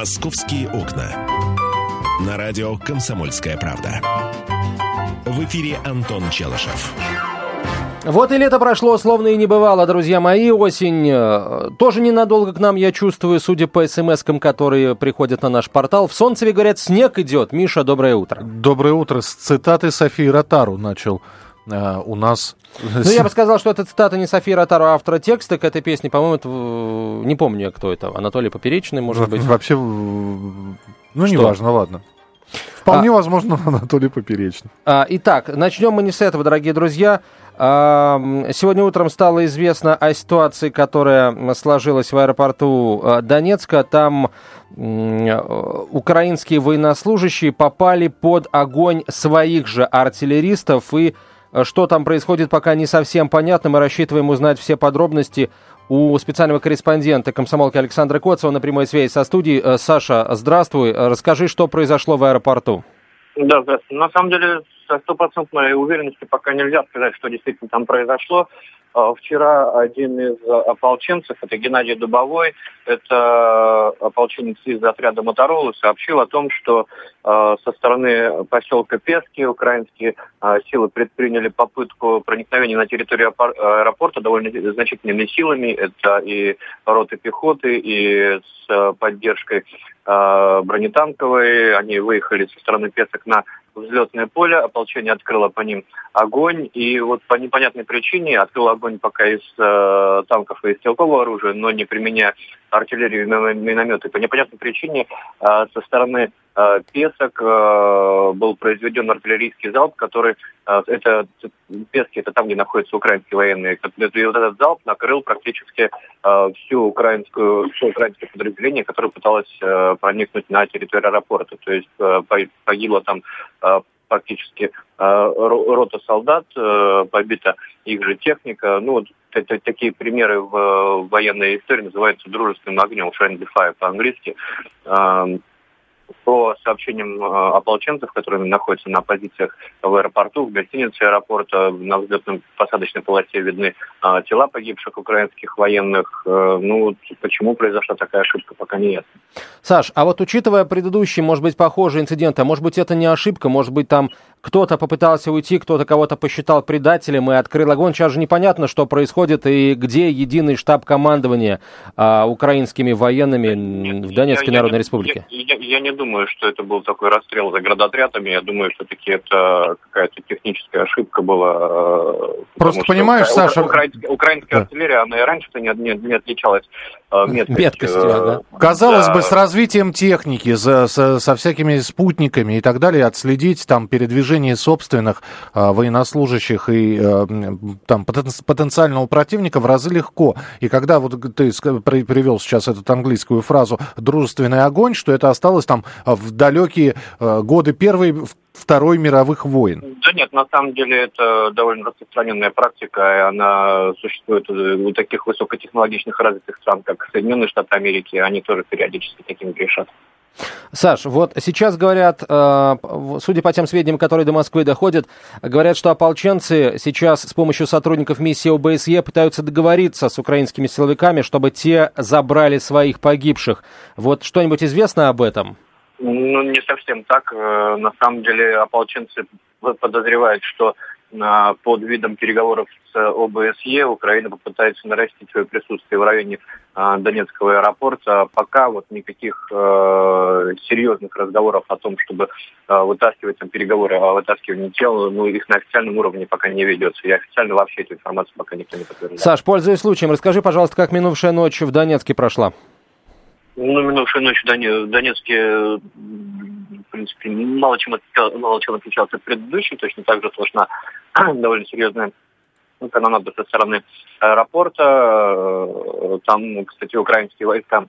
«Московские окна». На радио «Комсомольская правда». В эфире Антон Челышев. Вот и лето прошло, словно и не бывало, друзья мои. Осень э, тоже ненадолго к нам, я чувствую, судя по смс-кам, которые приходят на наш портал. В Солнцеве, говорят, снег идет. Миша, доброе утро. Доброе утро. С цитаты Софии Ротару начал э, у нас. Ну, я бы сказал, что это цитата не Софии Ротару, а автора текста к этой песне. По-моему, это, не помню, кто это. Анатолий Поперечный, может быть. Вообще, ну, неважно, ладно. Вполне а, возможно, Анатолий Поперечный. А, итак, начнем мы не с этого, дорогие друзья. А, сегодня утром стало известно о ситуации, которая сложилась в аэропорту а, Донецка. Там украинские военнослужащие попали под огонь своих же артиллеристов. И что там происходит, пока не совсем понятно. Мы рассчитываем узнать все подробности у специального корреспондента комсомолки Александра Коцева на прямой связи со студией. Э, Саша, здравствуй. Расскажи, что произошло в аэропорту. Да. На самом деле, со стопроцентной уверенностью пока нельзя сказать, что действительно там произошло. А, вчера один из ополченцев, это Геннадий Дубовой, это ополченец из отряда Моторола, сообщил о том, что со стороны поселка Пески украинские силы предприняли попытку проникновения на территорию аэропорта довольно значительными силами. Это и роты пехоты, и с поддержкой бронетанковой. Они выехали со стороны Песок на взлетное поле, ополчение открыло по ним огонь, и вот по непонятной причине открыло огонь пока из э, танков и стрелкового оружия, но не применяя артиллерию и минометы. По непонятной причине э, со стороны Песок э, был произведен артиллерийский залп, который, э, это Пески, это там, где находятся украинские военные, и вот этот залп накрыл практически э, всю украинскую, все украинское подразделение, которое пыталось э, проникнуть на территорию аэропорта. То есть э, погибло там э, практически э, рота солдат, э, побита их же техника. Ну, вот такие примеры в военной истории называются дружественным огнем, friendly fire по-английски по сообщениям э, ополченцев, которые находятся на позициях в аэропорту, в гостинице аэропорта, на взлетно-посадочной полосе видны э, тела погибших украинских военных. Э, ну, почему произошла такая ошибка, пока не ясно. Саш, а вот учитывая предыдущие, может быть, похожие инциденты, а может быть, это не ошибка, может быть, там кто-то попытался уйти, кто-то кого-то посчитал предателем и открыл огонь. Сейчас же непонятно, что происходит и где единый штаб командования а, украинскими военными Нет, в Донецкой я, Народной я, Республике. Я, я, я не думаю, что это был такой расстрел за градотрядами. Я думаю, что таки это какая-то техническая ошибка была. Э, Просто понимаешь, укра... Саша... Украинская, украинская да. артиллерия, она и раньше-то не, не, не отличалась э, меткостью. меткостью да. Казалось да. бы, с развитием техники, за, со, со всякими спутниками и так далее, отследить там передвижение собственных э, военнослужащих и э, там потенциального противника в разы легко. И когда вот ты привел сейчас эту английскую фразу «дружественный огонь», что это осталось там в далекие э, годы Первой, Второй мировых войн? Да нет, на самом деле это довольно распространенная практика, и она существует у таких высокотехнологичных развитых стран, как Соединенные Штаты Америки, они тоже периодически таким грешат. Саш, вот сейчас говорят, э, судя по тем сведениям, которые до Москвы доходят, говорят, что ополченцы сейчас с помощью сотрудников миссии ОБСЕ пытаются договориться с украинскими силовиками, чтобы те забрали своих погибших. Вот что-нибудь известно об этом? Ну, не совсем так. Э, на самом деле ополченцы подозревают, что э, под видом переговоров с ОБСЕ Украина попытается нарастить свое присутствие в районе э, Донецкого аэропорта. Пока вот никаких э, серьезных разговоров о том, чтобы вытаскивать там переговоры о вытаскивании тел, ну, их на официальном уровне пока не ведется. И официально вообще эту информацию пока никто не подтверждает. Саш, пользуясь случаем, расскажи, пожалуйста, как минувшая ночь в Донецке прошла? Ну, минувшей ночью в Донецке, в принципе, мало чем, мало чем отличался от предыдущей, точно так же слышна довольно серьезная канонада со стороны аэропорта. Там, кстати, украинские войска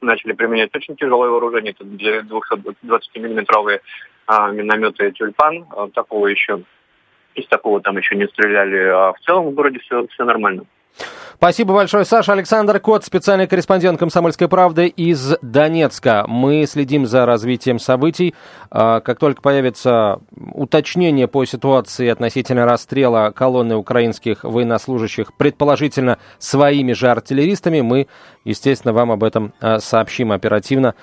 начали применять очень тяжелое вооружение. Это 220-миллиметровые а, минометы «Тюльпан». Такого еще, из такого там еще не стреляли. А в целом в городе все, все нормально. Спасибо большое, Саша. Александр Кот, специальный корреспондент «Комсомольской правды» из Донецка. Мы следим за развитием событий. А, как только появится уточнение по ситуации относительно расстрела колонны украинских военнослужащих, предположительно своими же артиллеристами, мы, естественно, вам об этом а, сообщим оперативно.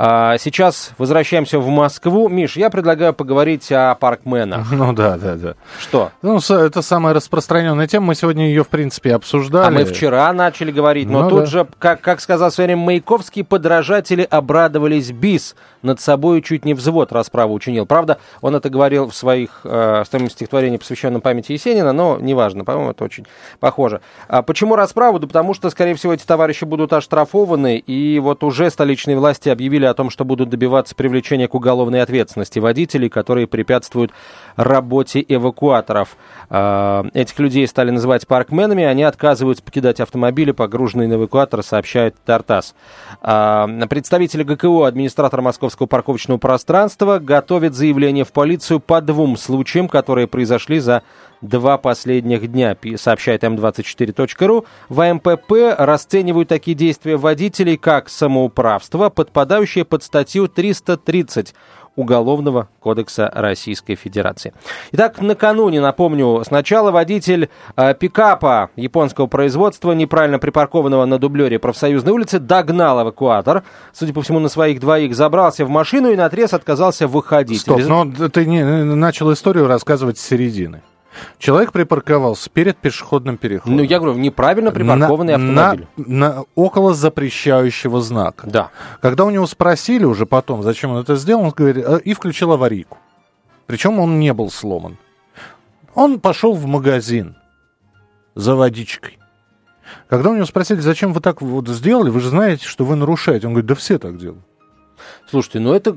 А, сейчас возвращаемся в Москву. Миш, я предлагаю поговорить о паркменах. Ну да, да, да. Что? Ну, это самая распространенная тема. Мы сегодня ее, в принципе, обсуждали. А мы вчера начали говорить, но ну, тут да. же, как, как сказал в свое время Маяковский, подражатели обрадовались бис. Над собой чуть не взвод расправу учинил. Правда, он это говорил в своих э, в своем стихотворении, посвященном памяти Есенина, но неважно, по-моему, это очень похоже. А почему расправу? Да потому что, скорее всего, эти товарищи будут оштрафованы, и вот уже столичные власти объявили о том, что будут добиваться привлечения к уголовной ответственности водителей, которые препятствуют работе эвакуаторов. А, этих людей стали называть паркменами, они отказываются покидать автомобили, погруженные на эвакуатор, сообщает Тартас. А, представители ГКО, администратор московского парковочного пространства, готовят заявление в полицию по двум случаям, которые произошли за два последних дня, сообщает М24.ру. В АМПП расценивают такие действия водителей как самоуправство, подпадающее под статью 330 Уголовного кодекса Российской Федерации. Итак, накануне, напомню, сначала водитель э, пикапа японского производства, неправильно припаркованного на дублере профсоюзной улицы, догнал эвакуатор. Судя по всему, на своих двоих забрался в машину и на отрез отказался выходить. Стоп, но ты не, начал историю рассказывать с середины. Человек припарковался перед пешеходным переходом. Ну, я говорю, неправильно припаркованный на, автомобиль. На, на, около запрещающего знака. Да. Когда у него спросили уже потом, зачем он это сделал, он говорит, «Э, и включил аварийку. Причем он не был сломан. Он пошел в магазин за водичкой. Когда у него спросили, зачем вы так вот сделали, вы же знаете, что вы нарушаете. Он говорит, да все так делают. Слушайте, ну это,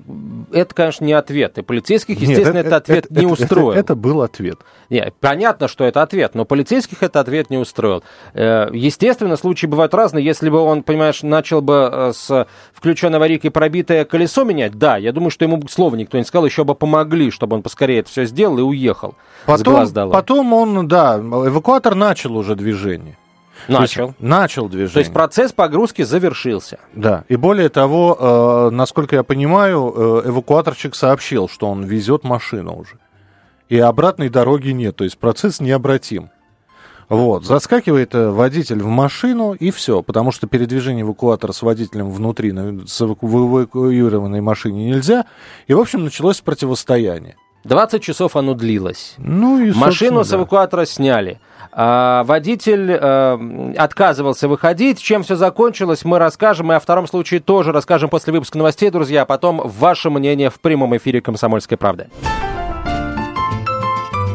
это, конечно, не ответ. И полицейских, естественно, Нет, это, этот ответ это, не это, устроил. Это, это был ответ. Нет, понятно, что это ответ, но полицейских это ответ не устроил. Э, естественно, случаи бывают разные. Если бы он, понимаешь, начал бы э, с включенной аварийкой пробитое колесо менять, да, я думаю, что ему слова никто не сказал, еще бы помогли, чтобы он поскорее это все сделал и уехал. Потом, потом он, да, эвакуатор начал уже движение. Начал. Есть, начал движение. То есть процесс погрузки завершился. Да. И более того, э, насколько я понимаю, э, эвакуаторщик сообщил, что он везет машину уже. И обратной дороги нет. То есть процесс необратим. Вот, заскакивает э, водитель в машину и все, потому что передвижение эвакуатора с водителем внутри с эваку- в эвакуированной машине нельзя. И, в общем, началось противостояние. 20 часов оно длилось. Ну и, Машину с эвакуатора сняли. А, водитель а, отказывался выходить. Чем все закончилось, мы расскажем. И о втором случае тоже расскажем после выпуска новостей, друзья. А потом ваше мнение в прямом эфире «Комсомольской правды».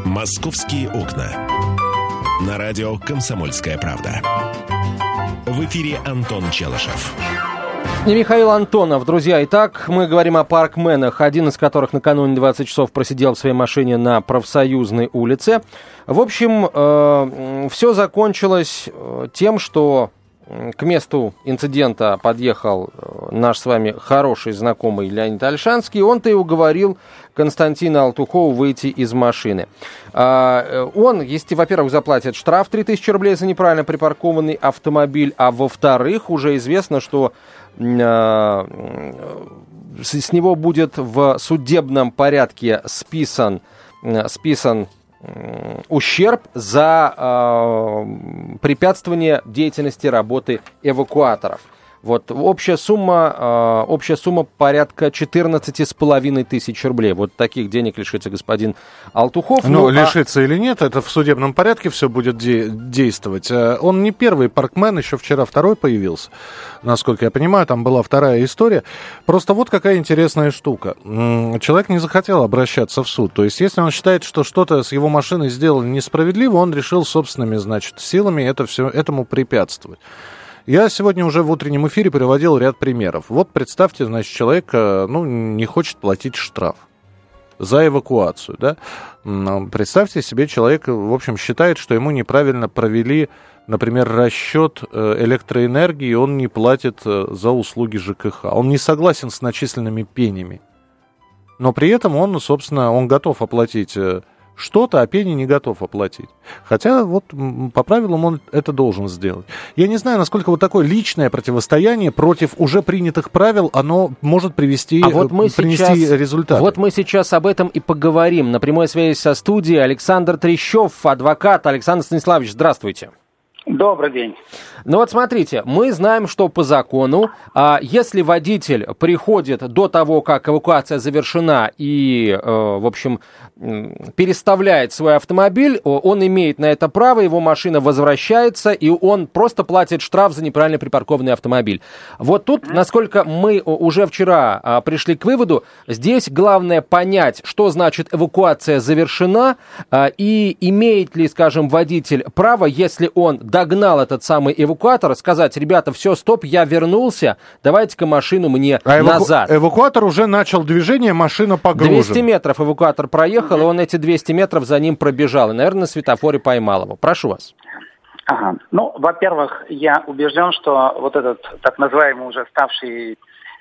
«Московские окна». На радио «Комсомольская правда». В эфире Антон Челышев. И Михаил Антонов. Друзья, итак, мы говорим о паркменах, один из которых накануне 20 часов просидел в своей машине на профсоюзной улице. В общем, э, все закончилось э, тем, что к месту инцидента подъехал э, наш с вами хороший знакомый Леонид Альшанский. Он-то и уговорил Константина Алтухова выйти из машины. А, э, он, если, во-первых, заплатит штраф 3000 рублей за неправильно припаркованный автомобиль, а во-вторых, уже известно, что с него будет в судебном порядке списан, списан ущерб за э, препятствование деятельности работы эвакуаторов. Вот общая сумма, э, общая сумма порядка 14,5 тысяч рублей. Вот таких денег лишится господин Алтухов. Ну, ну а лишится а... или нет, это в судебном порядке все будет де- действовать. Э, он не первый паркмен, еще вчера второй появился. Насколько я понимаю, там была вторая история. Просто вот какая интересная штука. Человек не захотел обращаться в суд. То есть, если он считает, что что-то с его машиной сделали несправедливо, он решил собственными, значит, силами это все, этому препятствовать. Я сегодня уже в утреннем эфире приводил ряд примеров. Вот представьте, значит, человек э, ну, не хочет платить штраф за эвакуацию, да? Представьте себе, человек, в общем, считает, что ему неправильно провели, например, расчет э, электроэнергии, и он не платит э, за услуги ЖКХ. Он не согласен с начисленными пенями. Но при этом он, собственно, он готов оплатить что-то, а пени не готов оплатить. Хотя вот по правилам он это должен сделать. Я не знаю, насколько вот такое личное противостояние против уже принятых правил, оно может привести, а вот мы принести сейчас, результат. Вот мы сейчас об этом и поговорим. На прямой связи со студией Александр Трещев, адвокат. Александр Станиславович, здравствуйте. Добрый день. Ну вот смотрите, мы знаем, что по закону, а, если водитель приходит до того, как эвакуация завершена и, э, в общем, переставляет свой автомобиль, он имеет на это право, его машина возвращается, и он просто платит штраф за неправильно припаркованный автомобиль. Вот тут, насколько мы уже вчера а, пришли к выводу, здесь главное понять, что значит эвакуация завершена, а, и имеет ли, скажем, водитель право, если он догнал этот самый эвакуатор, сказать, ребята, все, стоп, я вернулся, давайте-ка машину мне а назад. Эвакуатор уже начал движение, машина погружена. 200 метров эвакуатор проехал, и он эти 200 метров за ним пробежал, и, наверное, на светофоре поймал его. Прошу вас. Ага. Ну, во-первых, я убежден, что вот этот так называемый уже ставший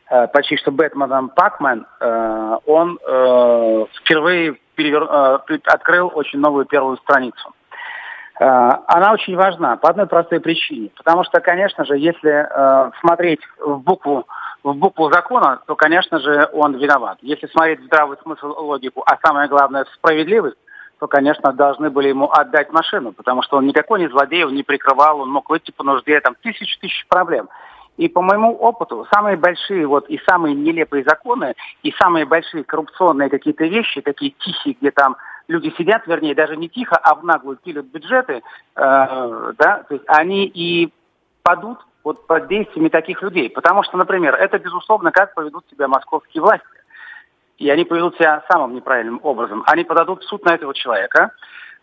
э, почти что Бэтменом Пакмен, э, он э, впервые перевер... открыл очень новую первую страницу. Э, она очень важна по одной простой причине. Потому что, конечно же, если э, смотреть в букву, в букву закона, то, конечно же, он виноват. Если смотреть здравый смысл, логику, а самое главное, справедливость, то, конечно, должны были ему отдать машину, потому что он никакой не злодей, он не прикрывал, он мог выйти по нужде, там тысяч-тысяч проблем. И по моему опыту, самые большие вот и самые нелепые законы, и самые большие коррупционные какие-то вещи, такие тихие, где там люди сидят, вернее, даже не тихо, а в наглую пилят бюджеты, э, да, то есть они и падут вот под действиями таких людей. Потому что, например, это, безусловно, как поведут себя московские власти. И они поведут себя самым неправильным образом. Они подадут в суд на этого человека.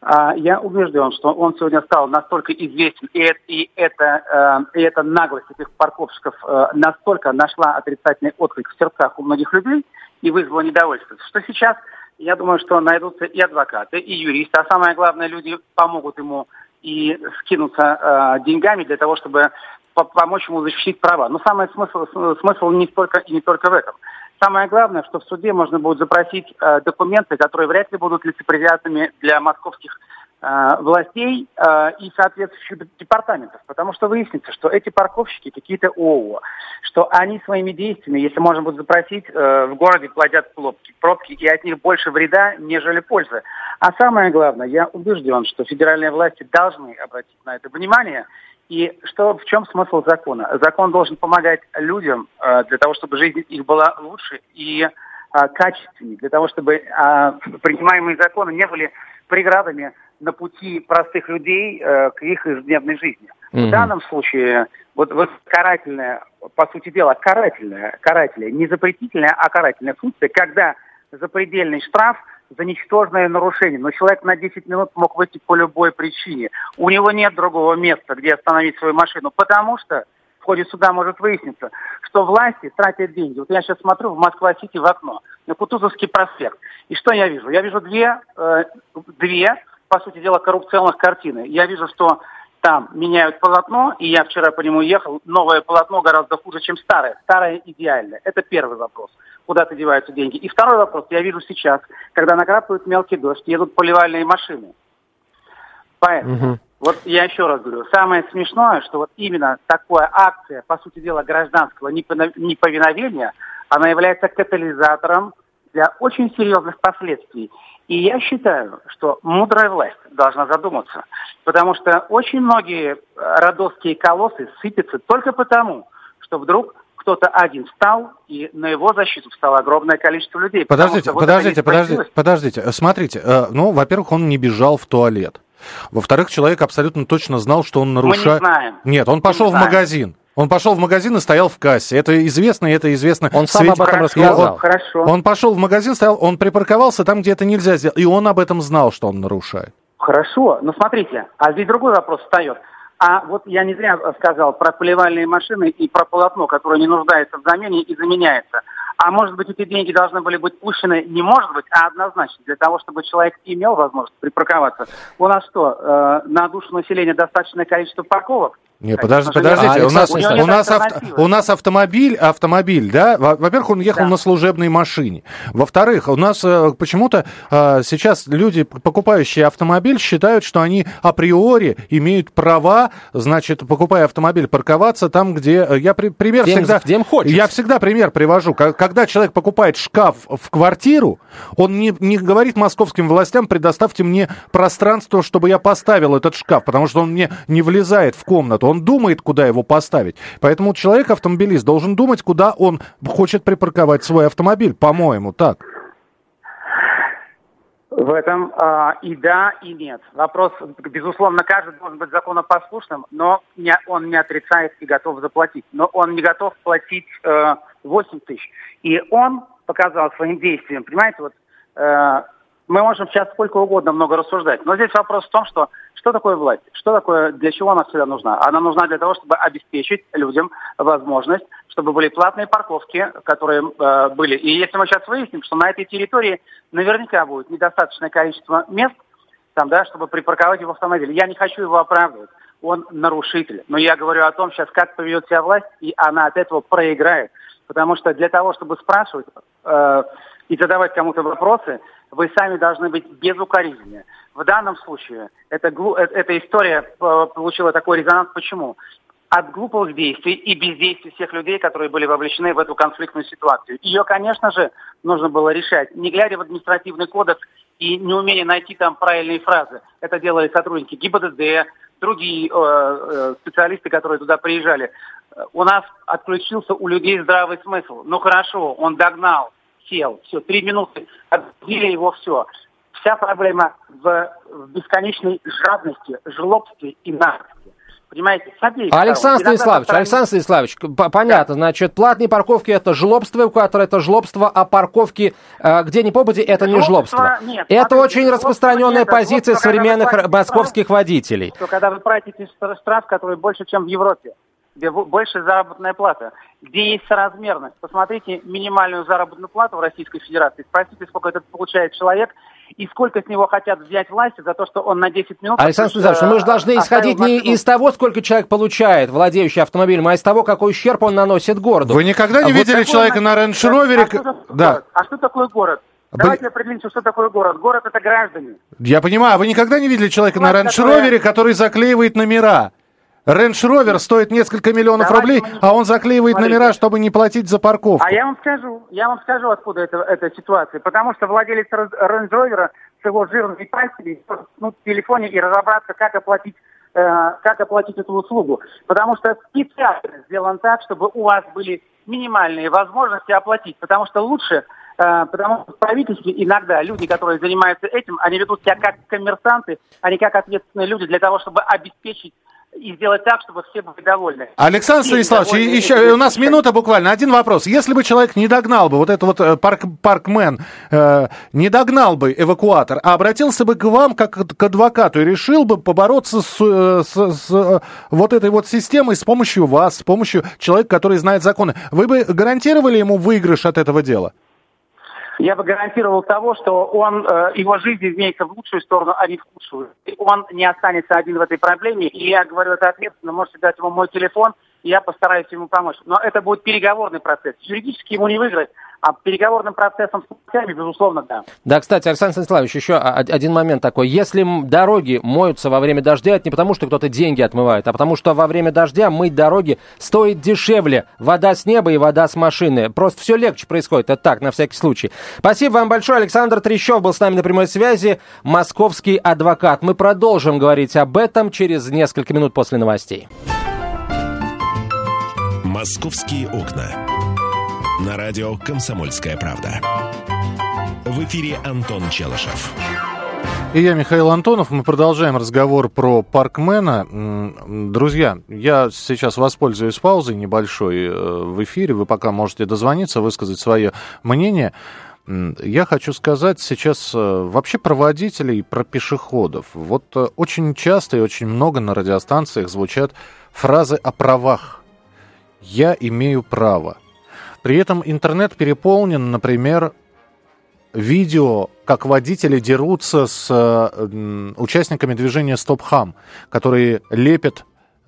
А, я убежден, что он сегодня стал настолько известен, и, это, и, это, э, и эта наглость этих парковщиков э, настолько нашла отрицательный отклик в сердцах у многих людей и вызвала недовольство, что сейчас я думаю, что найдутся и адвокаты, и юристы, а самое главное, люди помогут ему и скинуться э, деньгами для того, чтобы помочь ему защитить права. Но самый смысл, смысл не только и не только в этом. Самое главное, что в суде можно будет запросить э, документы, которые вряд ли будут лицеприятными для московских властей э, и соответствующих департаментов, потому что выяснится, что эти парковщики какие-то ООО, что они своими действиями, если можно будет запросить, э, в городе плодят пробки, пробки, и от них больше вреда, нежели пользы. А самое главное, я убежден, что федеральные власти должны обратить на это внимание, и что, в чем смысл закона? Закон должен помогать людям для того, чтобы жизнь их была лучше и качественнее, для того, чтобы принимаемые законы не были преградами на пути простых людей э, к их ежедневной жизни. Mm-hmm. В данном случае вот, вот карательная, по сути дела, карательная, карательная, не запретительная, а карательная функция, когда запредельный штраф за ничтожное нарушение. Но человек на 10 минут мог выйти по любой причине. У него нет другого места, где остановить свою машину, потому что в ходе суда может выясниться, что власти тратят деньги. Вот я сейчас смотрю в Москва-Сити в окно, на Кутузовский проспект. И что я вижу? Я вижу две, э, две по сути дела, коррупционных картины. Я вижу, что там меняют полотно, и я вчера по нему ехал, новое полотно гораздо хуже, чем старое. Старое идеальное. Это первый вопрос. Куда-то деваются деньги. И второй вопрос я вижу сейчас, когда накрапывает мелкий дождь, едут поливальные машины. Поэтому, угу. вот я еще раз говорю, самое смешное, что вот именно такая акция, по сути дела, гражданского неповиновения, она является катализатором для очень серьезных последствий. И я считаю, что мудрая власть должна задуматься, потому что очень многие родовские колоссы сыпятся только потому, что вдруг кто-то один встал, и на его защиту встало огромное количество людей. Подождите, подождите, подождите, подождите. Смотрите, э, ну, во-первых, он не бежал в туалет. Во-вторых, человек абсолютно точно знал, что он нарушает... Мы не знаем. Нет, он пошел в магазин. Он пошел в магазин и стоял в кассе. Это известно, и это известно. Он сам Свет... об этом рассказал. Он, Хорошо. Он пошел в магазин, стоял, он припарковался там, где это нельзя сделать. И он об этом знал, что он нарушает. Хорошо, но смотрите, а здесь другой вопрос встает. А вот я не зря сказал про поливальные машины и про полотно, которое не нуждается в замене и заменяется. А может быть, эти деньги должны были быть пущены не может быть, а однозначно, для того, чтобы человек имел возможность припарковаться. У нас что, э, на душу населения достаточное количество парковок? Не, подожди, подождите, а, у нас, у, у, нас авто, у нас автомобиль, автомобиль, да, во-первых, он ехал да. на служебной машине. Во-вторых, у нас э, почему-то э, сейчас люди, покупающие автомобиль, считают, что они априори имеют права, значит, покупая автомобиль, парковаться там, где... Э, я при, пример где всегда... Где им хочется. Я всегда пример привожу. Когда человек покупает шкаф в квартиру, он не, не говорит московским властям, предоставьте мне пространство, чтобы я поставил этот шкаф, потому что он мне не влезает в комнату он думает, куда его поставить. Поэтому человек, автомобилист, должен думать, куда он хочет припарковать свой автомобиль, по-моему, так. В этом э, и да, и нет. Вопрос, безусловно, каждый должен быть законопослушным, но не, он не отрицает и готов заплатить. Но он не готов платить э, 8 тысяч. И он показал своим действием, понимаете, вот э, мы можем сейчас сколько угодно много рассуждать, но здесь вопрос в том, что что такое власть? Что такое, для чего она всегда нужна? Она нужна для того, чтобы обеспечить людям возможность, чтобы были платные парковки, которые э, были. И если мы сейчас выясним, что на этой территории наверняка будет недостаточное количество мест, там, да, чтобы припарковать его автомобиль. Я не хочу его оправдывать. Он нарушитель. Но я говорю о том сейчас, как поведет себя власть, и она от этого проиграет. Потому что для того, чтобы спрашивать э, и задавать кому-то вопросы, вы сами должны быть безукоризненны. В данном случае эта, э, эта история э, получила такой резонанс. Почему? От глупых действий и бездействий всех людей, которые были вовлечены в эту конфликтную ситуацию. Ее, конечно же, нужно было решать, не глядя в административный кодекс и не умея найти там правильные фразы. Это делали сотрудники ГИБДД, другие э, э, специалисты, которые туда приезжали. У нас отключился у людей здравый смысл. Ну хорошо, он догнал, сел, все, три минуты, отбили его все. Вся проблема в, в бесконечной жадности, жлобстве и наглости. Понимаете, с обеих Александр Станиславович, стороны... Александр Станиславович, понятно, значит, платные парковки это жлобство, эвакуатор это жлобство, а парковки э, где ни попади это не жлобство. Нет, это смотрите, очень распространенная позиция современных платите, московских водителей. Что когда вы платите штраф, который больше, чем в Европе, где больше заработная плата, где есть соразмерность. Посмотрите минимальную заработную плату в Российской Федерации, спросите, сколько это получает человек, и сколько с него хотят взять власти за то, что он на 10 минут... Александр Станиславович, мы же должны исходить не из того, сколько человек получает, владеющий автомобилем, а из того, какой ущерб он наносит городу. Вы никогда не а видели вот человека на Range Rover? А, да. а что такое город? Давайте определимся, что такое город. Город это граждане. Я понимаю, а вы никогда не видели человека на Range Rover, который заклеивает номера? Range Rover стоит несколько миллионов Давайте рублей, а он заклеивает Смотрите. номера, чтобы не платить за парковку. А я вам скажу, я вам скажу, откуда это, эта ситуация. Потому что владелец Range Rover с его жирными пальцами ну, в телефоне и разобраться, как оплатить э, как оплатить эту услугу. Потому что специально сделан так, чтобы у вас были минимальные возможности оплатить. Потому что лучше, э, потому что в правительстве иногда люди, которые занимаются этим, они ведут себя как коммерсанты, а не как ответственные люди для того, чтобы обеспечить и сделать так, чтобы все были довольны. Александр Станиславович, еще у нас минута буквально. Один вопрос. Если бы человек не догнал бы, вот этот вот э, парк, паркмен, э, не догнал бы эвакуатор, а обратился бы к вам как к адвокату и решил бы побороться с, э, с, с э, вот этой вот системой с помощью вас, с помощью человека, который знает законы, вы бы гарантировали ему выигрыш от этого дела? Я бы гарантировал того, что он, э, его жизнь изменится в лучшую сторону, а не в худшую. Он не останется один в этой проблеме. И я говорю это ответственно, можете дать ему мой телефон, я постараюсь ему помочь. Но это будет переговорный процесс. Юридически ему не выиграть, а переговорным процессом с властями, безусловно, да. Да, кстати, Александр Станиславович, еще один момент такой. Если дороги моются во время дождя, это не потому, что кто-то деньги отмывает, а потому что во время дождя мыть дороги стоит дешевле. Вода с неба и вода с машины. Просто все легче происходит. Это так, на всякий случай. Спасибо вам большое. Александр Трещев был с нами на прямой связи. Московский адвокат. Мы продолжим говорить об этом через несколько минут после новостей. «Московские окна». На радио «Комсомольская правда». В эфире Антон Челышев. И я, Михаил Антонов. Мы продолжаем разговор про паркмена. Друзья, я сейчас воспользуюсь паузой небольшой э, в эфире. Вы пока можете дозвониться, высказать свое мнение. Я хочу сказать сейчас э, вообще про водителей, про пешеходов. Вот э, очень часто и очень много на радиостанциях звучат фразы о правах. Я имею право. При этом интернет переполнен, например, видео, как водители дерутся с э, участниками движения Стоп Хам, которые лепят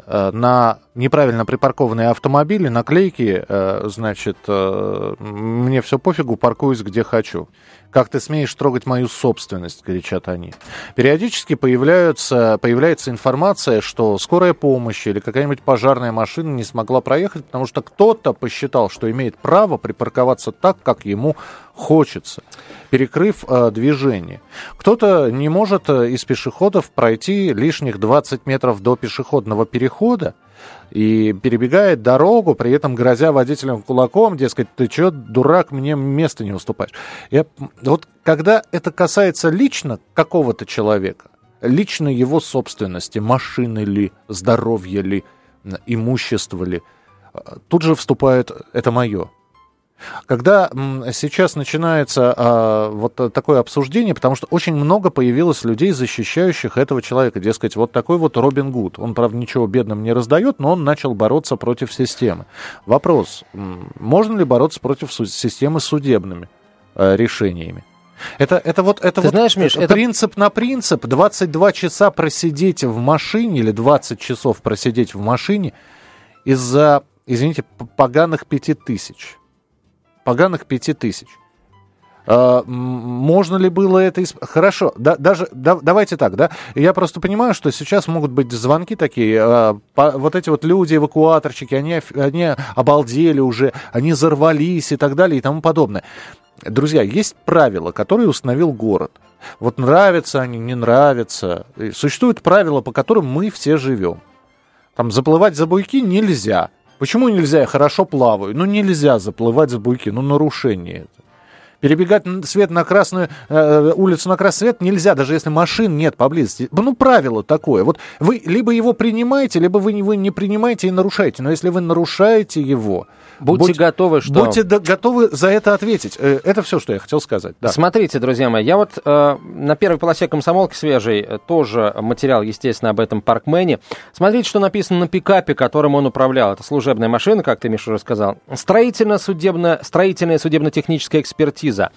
э, на неправильно припаркованные автомобили, наклейки, э, значит, э, мне все пофигу, паркуюсь где хочу. Как ты смеешь трогать мою собственность, кричат они. Периодически появляются, появляется информация, что скорая помощь или какая-нибудь пожарная машина не смогла проехать, потому что кто-то посчитал, что имеет право припарковаться так, как ему хочется, перекрыв э, движение. Кто-то не может э, из пешеходов пройти лишних 20 метров до пешеходного перехода, и перебегает дорогу, при этом грозя водителям кулаком, дескать, ты что, дурак, мне место не уступаешь. Я, вот когда это касается лично какого-то человека, лично его собственности, машины ли, здоровья ли, имущества ли, тут же вступает «это мое». Когда сейчас начинается а, вот такое обсуждение, потому что очень много появилось людей, защищающих этого человека. Дескать, вот такой вот Робин Гуд. Он, правда, ничего бедным не раздает, но он начал бороться против системы. Вопрос, можно ли бороться против системы судебными э, решениями? Это, это вот, это Ты вот знаешь, Миш, это... принцип на принцип. 22 часа просидеть в машине или 20 часов просидеть в машине из-за, извините, поганых пяти тысяч поганых пяти тысяч. А, можно ли было это... Исп... Хорошо, да, даже да, давайте так, да. Я просто понимаю, что сейчас могут быть звонки такие. А, вот эти вот люди, эвакуаторщики, они, они обалдели уже, они взорвались и так далее и тому подобное. Друзья, есть правила, которые установил город. Вот нравятся они, не нравятся. Существуют правила, по которым мы все живем. Там заплывать за буйки нельзя. Почему нельзя? Я хорошо плаваю. Ну, нельзя заплывать за буйки. Ну, нарушение это. Перебегать свет на красную э, улицу на красный свет нельзя, даже если машин нет поблизости. Ну, правило такое. Вот вы либо его принимаете, либо вы, вы не принимаете и нарушаете. Но если вы нарушаете его, Будьте будь, готовы, что... Будьте до, готовы за это ответить. Э, это все, что я хотел сказать. Да. Смотрите, друзья мои, я вот э, на первой полосе комсомолки свежей э, тоже материал, естественно, об этом паркмене. Смотрите, что написано на пикапе, которым он управлял. Это служебная машина, как ты, Миша, уже сказал. Строительно-судебно, строительная судебно-техническая экспертиза.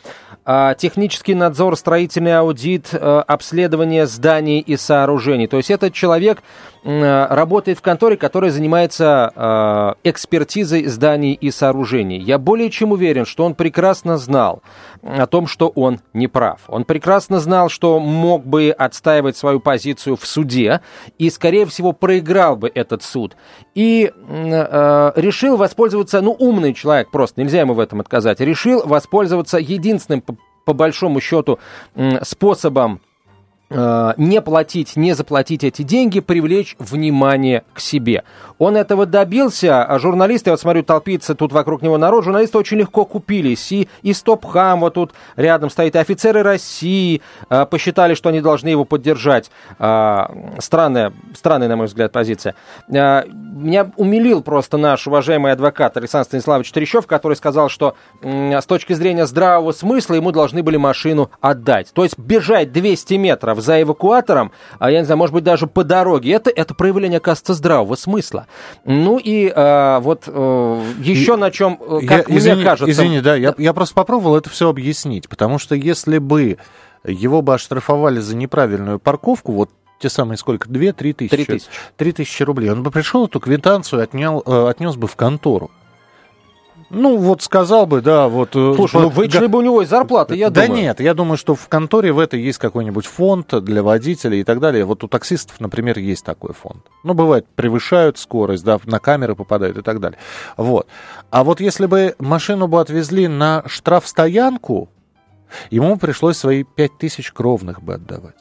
Э, технический надзор, строительный аудит, э, обследование зданий и сооружений. То есть этот человек Э, работает в конторе, которая занимается э, экспертизой зданий и сооружений. Я более чем уверен, что он прекрасно знал о том, что он не прав. Он прекрасно знал, что мог бы отстаивать свою позицию в суде и, скорее всего, проиграл бы этот суд. И э, решил воспользоваться, ну, умный человек просто, нельзя ему в этом отказать, решил воспользоваться единственным, по, по большому счету, способом не платить, не заплатить эти деньги, привлечь внимание к себе. Он этого добился, а журналисты, я вот смотрю, толпится тут вокруг него народ, журналисты очень легко купились, и, и Стопхам вот тут рядом стоит, и офицеры России э, посчитали, что они должны его поддержать. Э, странная, странная, на мой взгляд, позиция. Э, меня умилил просто наш уважаемый адвокат Александр Станиславович Терещев, который сказал, что э, с точки зрения здравого смысла ему должны были машину отдать. То есть бежать 200 метров километров за эвакуатором, а я не знаю, может быть, даже по дороге. Это, это проявление, оказывается, здравого смысла. Ну и э, вот э, еще и, на чем, э, как я, мне извини, кажется... Извини, да, я, я просто попробовал это все объяснить, потому что если бы его бы оштрафовали за неправильную парковку, вот те самые сколько, две-три тысячи? Три тысячи. Три тысячи рублей. Он бы пришел эту квитанцию, отнял, э, отнес бы в контору. Ну, вот сказал бы, да, вот... Э, Слушай, ну вычли бы у него из зарплаты, я да думаю. Да нет, я думаю, что в конторе в этой есть какой-нибудь фонд для водителей и так далее. Вот у таксистов, например, есть такой фонд. Ну, бывает, превышают скорость, да, на камеры попадают и так далее. Вот. А вот если бы машину бы отвезли на штрафстоянку, ему пришлось свои 5 тысяч кровных бы отдавать.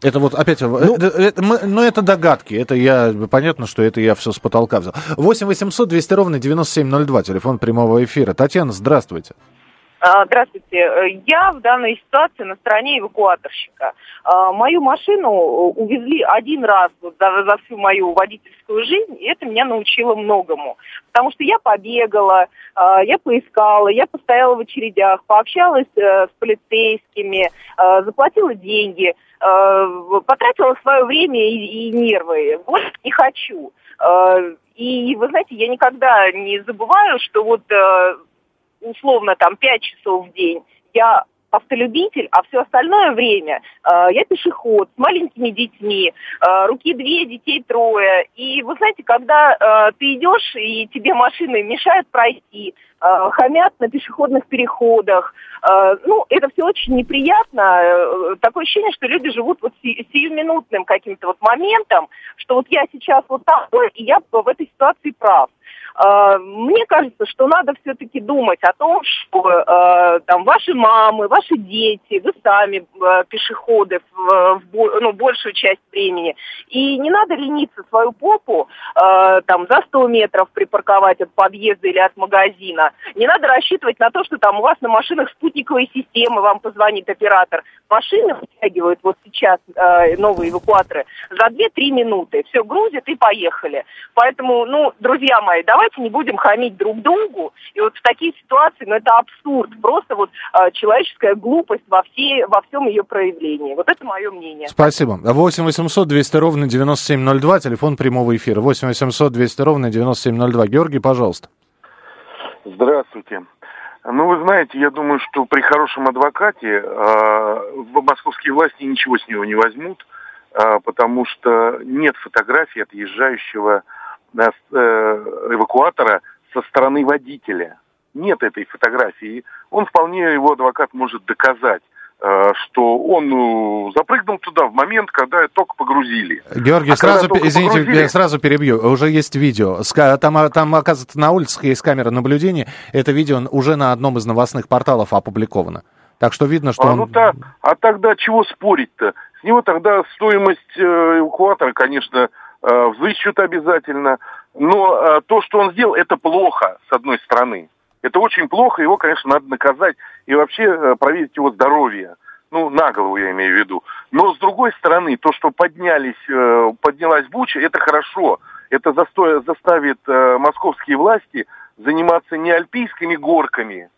Это вот опять, ну, это, это, мы, ну это догадки, это я, понятно, что это я все с потолка взял. 8 800 200 ровно 9702, телефон прямого эфира. Татьяна, здравствуйте. А, здравствуйте. Я в данной ситуации на стороне эвакуаторщика. А, мою машину увезли один раз за, всю мою водительскую жизнь, и это меня научило многому. Потому что я побегала, а, я поискала, я постояла в очередях, пообщалась э, с полицейскими, заплатила деньги, потратила свое время и, нервы. Вот не хочу. И вы знаете, я никогда не забываю, что вот условно там 5 часов в день я автолюбитель, а все остальное время э, я пешеход с маленькими детьми, э, руки две, детей трое. И вы знаете, когда э, ты идешь и тебе машины мешают пройти, э, хамят на пешеходных переходах, э, ну, это все очень неприятно. Э, такое ощущение, что люди живут вот си- сиюминутным каким-то вот моментом, что вот я сейчас вот такой, и я в этой ситуации прав. Э, мне кажется, что надо все-таки думать о том, что э, там ваши мамы, ваши дети, вы сами э, пешеходы в, в ну, большую часть времени. И не надо лениться свою попу там за 100 метров припарковать от подъезда или от магазина. Не надо рассчитывать на то, что там у вас на машинах спутниковые системы, вам позвонит оператор. Машины вытягивают вот сейчас новые эвакуаторы за 2-3 минуты. Все грузят и поехали. Поэтому, ну, друзья мои, давайте давайте не будем хамить друг другу. И вот в такие ситуации, ну это абсурд, просто вот э, человеческая глупость во, всей, во всем ее проявлении. Вот это мое мнение. Спасибо. 8 800 200 ровно 9702, телефон прямого эфира. 8 800 200 ровно 9702. Георгий, пожалуйста. Здравствуйте. Ну, вы знаете, я думаю, что при хорошем адвокате э, московские власти ничего с него не возьмут, э, потому что нет фотографии отъезжающего Э, эвакуатора со стороны водителя. Нет этой фотографии. Он вполне, его адвокат может доказать э, что он ну, запрыгнул туда в момент, когда только погрузили. Георгий, а сразу, извините, погрузили... я сразу перебью. Уже есть видео. Там, а, там, оказывается, на улицах есть камера наблюдения. Это видео уже на одном из новостных порталов опубликовано. Так что видно, что а, он... Ну, та, а тогда чего спорить-то? С него тогда стоимость э, эвакуатора, конечно, Э, взыщут обязательно. Но э, то, что он сделал, это плохо, с одной стороны. Это очень плохо, его, конечно, надо наказать и вообще э, проверить его здоровье. Ну, на голову я имею в виду. Но, с другой стороны, то, что поднялись, поднялась буча, это хорошо. Это заставит московские власти заниматься не альпийскими горками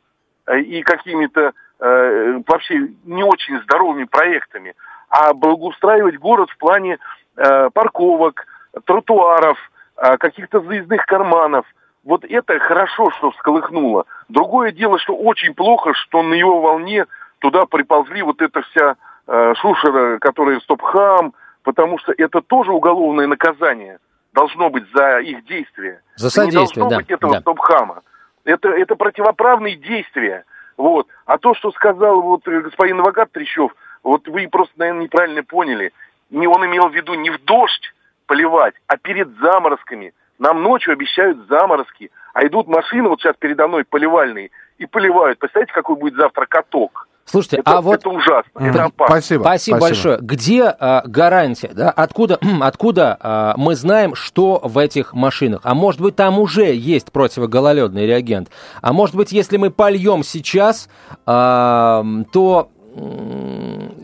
и какими-то вообще не очень здоровыми проектами, а благоустраивать город в плане парковок, тротуаров, а, каких-то заездных карманов. Вот это хорошо, что всколыхнуло. Другое дело, что очень плохо, что на его волне туда приползли вот эта вся э, шушера, которая стоп-хам, потому что это тоже уголовное наказание должно быть за их действия. За содействие, Не должно да. быть этого да. стоп-хама. Это, это противоправные действия. Вот. А то, что сказал вот господин адвокат Трещев, вот вы просто, наверное, неправильно поняли. Не, он имел в виду не в дождь, поливать, а перед заморозками. Нам ночью обещают заморозки, а идут машины вот сейчас передо мной поливальные и поливают. Представляете, какой будет завтра каток? Слушайте, это, а вот... Это ужасно, mm. это опасно. Спасибо. Спасибо, Спасибо. большое. Где а, гарантия, да? Откуда, откуда а, мы знаем, что в этих машинах? А может быть, там уже есть противогололедный реагент? А может быть, если мы польем сейчас, а, то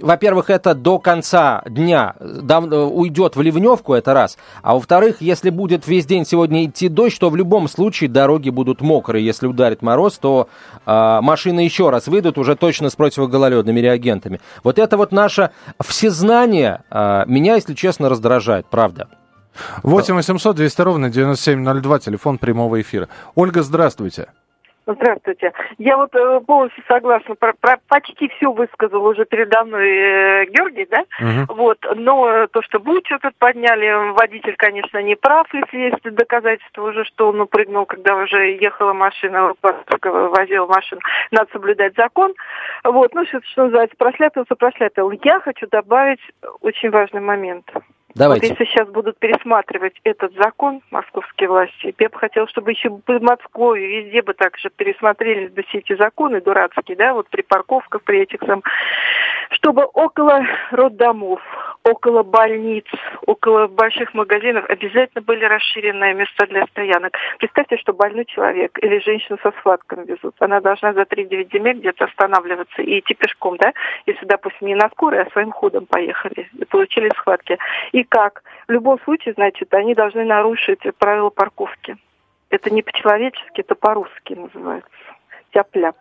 во-первых, это до конца дня уйдет в ливневку, это раз. А во-вторых, если будет весь день сегодня идти дождь, то в любом случае дороги будут мокрые. Если ударит мороз, то э, машины еще раз выйдут уже точно с противогололедными реагентами. Вот это вот наше всезнание э, меня, если честно, раздражает, правда. 8 800 200 ровно 9702, телефон прямого эфира. Ольга, здравствуйте. Здравствуйте. Я вот э, полностью согласна, про, про, почти все высказал уже передо мной э, Георгий, да? Угу. Вот, но то, что Буч этот подняли, водитель, конечно, не прав, если есть доказательства уже, что он упрыгнул, когда уже ехала машина, возил машину. Надо соблюдать закон. Вот, ну, что, что называется, прослятывался, прослятывал. Я хочу добавить очень важный момент. Давайте. Вот если сейчас будут пересматривать этот закон московские власти, я бы хотела, чтобы еще в Подмосковье везде бы так же пересмотрелись бы все эти законы дурацкие, да, вот при парковках, при этих сам, чтобы около роддомов, около больниц, около больших магазинов обязательно были расширенные места для стоянок. Представьте, что больной человек или женщину со схватками везут. Она должна за 3-9 земель где-то останавливаться и идти пешком, да, если, допустим, не на скорой, а своим ходом поехали и получили схватки. И как? В любом случае, значит, они должны нарушить правила парковки. Это не по-человечески, это по-русски называется. Тяп-ляп.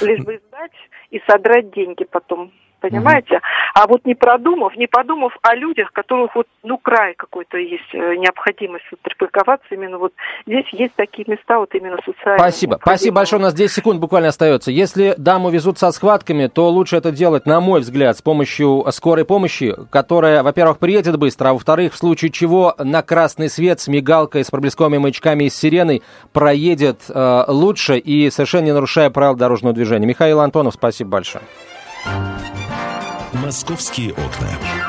Лишь бы сдать и содрать деньги потом понимаете? Угу. А вот не продумав, не подумав о людях, которых вот, ну, край какой-то есть э, необходимость вот, припарковаться, именно вот здесь есть такие места, вот именно социальные. Спасибо. Спасибо большое, у нас 10 секунд буквально остается. Если даму везут со схватками, то лучше это делать, на мой взгляд, с помощью скорой помощи, которая, во-первых, приедет быстро, а во-вторых, в случае чего на красный свет с мигалкой, с проблесковыми маячками и с сиреной проедет э, лучше и совершенно не нарушая правил дорожного движения. Михаил Антонов, спасибо большое. «Московские окна».